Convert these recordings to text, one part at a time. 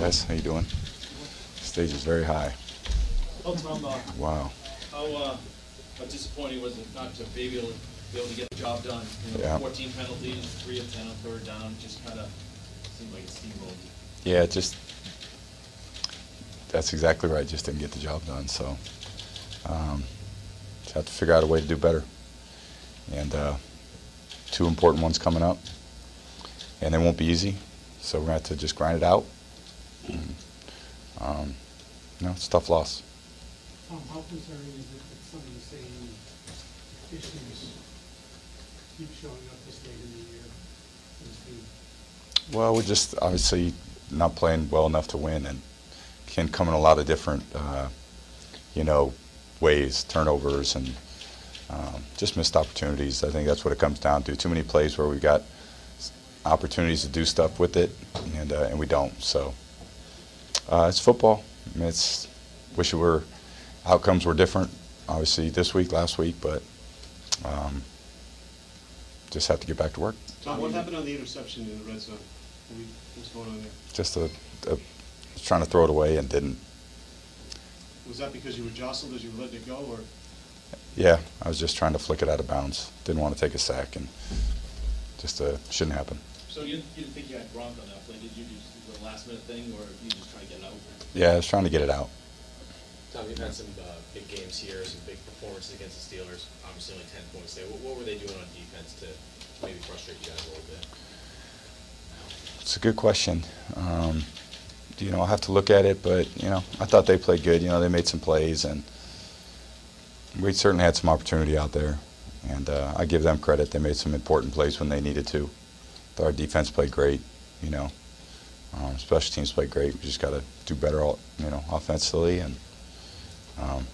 guys. How you doing? Stage is very high. Oh, Tom, uh, Wow. how, uh, how disappointing was it not to be able to, be able to get the job done? You know, Yeah. fourteen penalties, three of ten on third down, just kinda seemed like it steamrolled. Yeah, just that's exactly right. Just didn't get the job done. So um, just have to figure out a way to do better. And uh, two important ones coming up, and they won't be easy. So we're gonna have to just grind it out. And, um, know, it's a tough loss. Tom, how concerning is it that some of the same issues keep showing up this late in the year? Well, we're just obviously not playing well enough to win, and can come in a lot of different, uh, you know, ways, turnovers, and um, just missed opportunities. I think that's what it comes down to. Too many plays where we've got opportunities to do stuff with it, and uh, and we don't. So uh, it's football. I mean, it's wish it were outcomes were different. Obviously, this week, last week, but um, just have to get back to work. Tom, what happened on the interception in the red zone? What's going on there? Just a, a trying to throw it away and didn't. Was that because you were jostled as you were letting it go, or? Yeah, I was just trying to flick it out of bounds. Didn't want to take a sack, and just uh, shouldn't happen. So you, you didn't think you had Gronk on that play, did you, just, the last minute thing, or you just try to get it out? Yeah, I was trying to get it out. Tom, you've had some uh, big games here, some big performances against the Steelers. Obviously, only ten points there. What, what were they doing on defense to maybe frustrate you guys a little bit? It's a good question. Um, you know, I'll have to look at it, but you know, I thought they played good. You know, they made some plays, and we certainly had some opportunity out there. And uh, I give them credit. They made some important plays when they needed to. Thought our defense played great. You know, um, special teams played great. We just got to do better, all, you know, offensively, and um,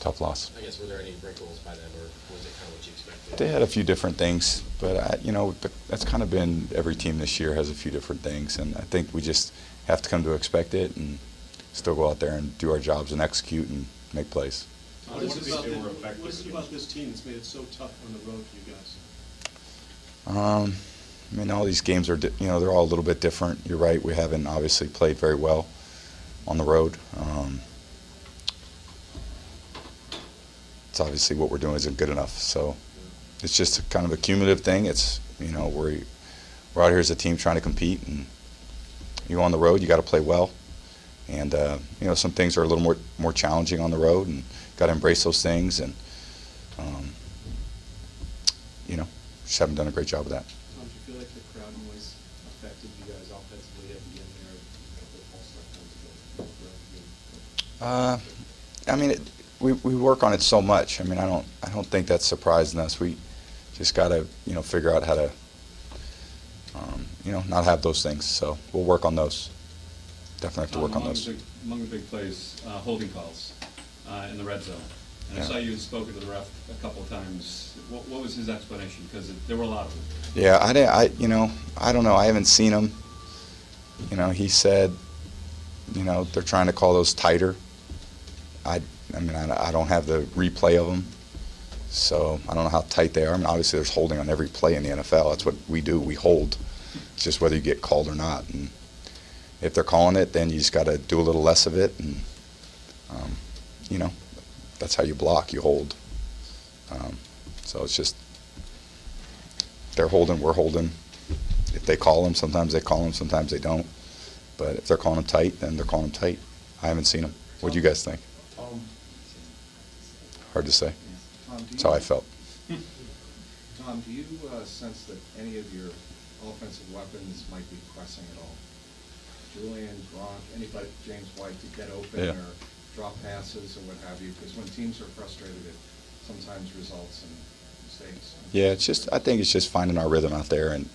tough loss. I guess were there any wrinkles by them, or was it kind of what you expected? They had a few different things, but I, you know th- that's kind of been every team this year has a few different things, and I think we just have to come to expect it and still go out there and do our jobs and execute and make plays. What is it about the- What is it about this team that's made it so tough on the road for you guys? Um, I mean, all these games are, you know they're all a little bit different. You're right. We haven't obviously played very well on the road. Um, it's obviously what we're doing isn't good enough. So it's just a kind of a cumulative thing. It's you know we're we're out here as a team trying to compete, and you on the road, you got to play well, and uh, you know some things are a little more more challenging on the road, and got to embrace those things, and um, you know just haven't done a great job of that. Uh, I mean, it, we we work on it so much. I mean, I don't I don't think that's surprising us. We just got to you know figure out how to um, you know not have those things. So we'll work on those. Definitely have to work on those. the big- Among the big plays, uh, holding calls uh, in the red zone. And I saw you had spoken to the ref a couple of times. What what was his explanation? Because there were a lot of them. Yeah, I didn't. I you know I don't know. I haven't seen him. You know, he said, you know, they're trying to call those tighter. I I mean I, I don't have the replay of them, so I don't know how tight they are. I mean, obviously there's holding on every play in the NFL. That's what we do. We hold. It's just whether you get called or not. And if they're calling it, then you just got to do a little less of it. And um, you know, that's how you block. You hold. Um, so it's just they're holding, we're holding. If they call them, sometimes they call them, sometimes they don't. But if they're calling them tight, then they're calling them tight. I haven't seen them. What do you guys think? Hard to say. Tom, That's how I felt. Tom, do you uh, sense that any of your offensive weapons might be pressing at all? Julian, Gronk, anybody, James White, to get open Yeah. or drop passes or what have you? Because when teams are frustrated, it sometimes results in mistakes. Yeah, it's just I think it's just finding our rhythm out there and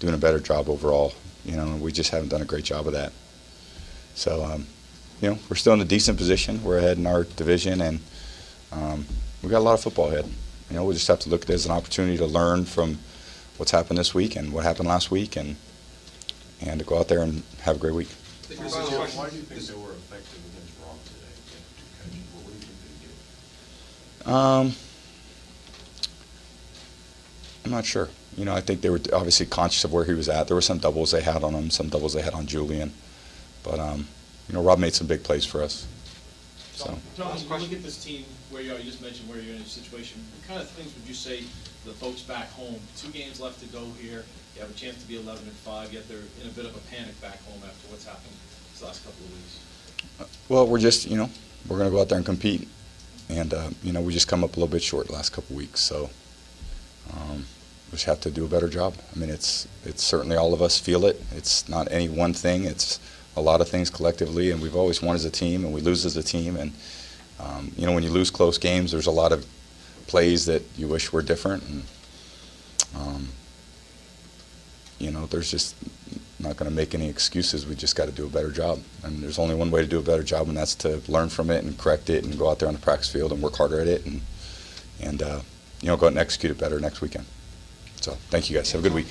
doing a better job overall. You know, we just haven't done a great job of that. So, um, you know, we're still in a decent position. We're ahead in our division, and um, we got a lot of football ahead. You know, we'll just have to look at it as an opportunity to learn from what's happened this week and what happened last week, and and to go out there and have a great week. Why do you think they were effective against Rock today? What do you think they did? Um, I'm not sure. You know, I think they were obviously conscious of where he was at. There were some doubles they had on him, some doubles they had on Julian. But um, you know, Rob made some big plays for us. So. Tom, when you look at this team, where you are, you just mentioned where you're in a situation, what kind of things would you say to the folks back home? Two games left to go here, you have a chance to be eleven and five, yet they're in a bit of a panic back home after what's happened these last couple of weeks. Well, we're just, you know, we're going to go out there and compete. And, uh, you know, we just come up a little bit short the last couple of weeks. So um, just have to do a better job. I mean, it's, it's certainly all of us feel it. It's not any one thing. It's a lot of things collectively. And we've always won as a team and we lose as a team. And, um, you know, when you lose close games, there's a lot of plays that you wish were different. And, um, you know, there's just not going to make any excuses. We just got to do a better job. And there's only one way to do a better job, and that's to learn from it and correct it and go out there on the practice field and work harder at it and, and uh, you know, go out and execute it better next weekend. So thank you guys. Have a good week.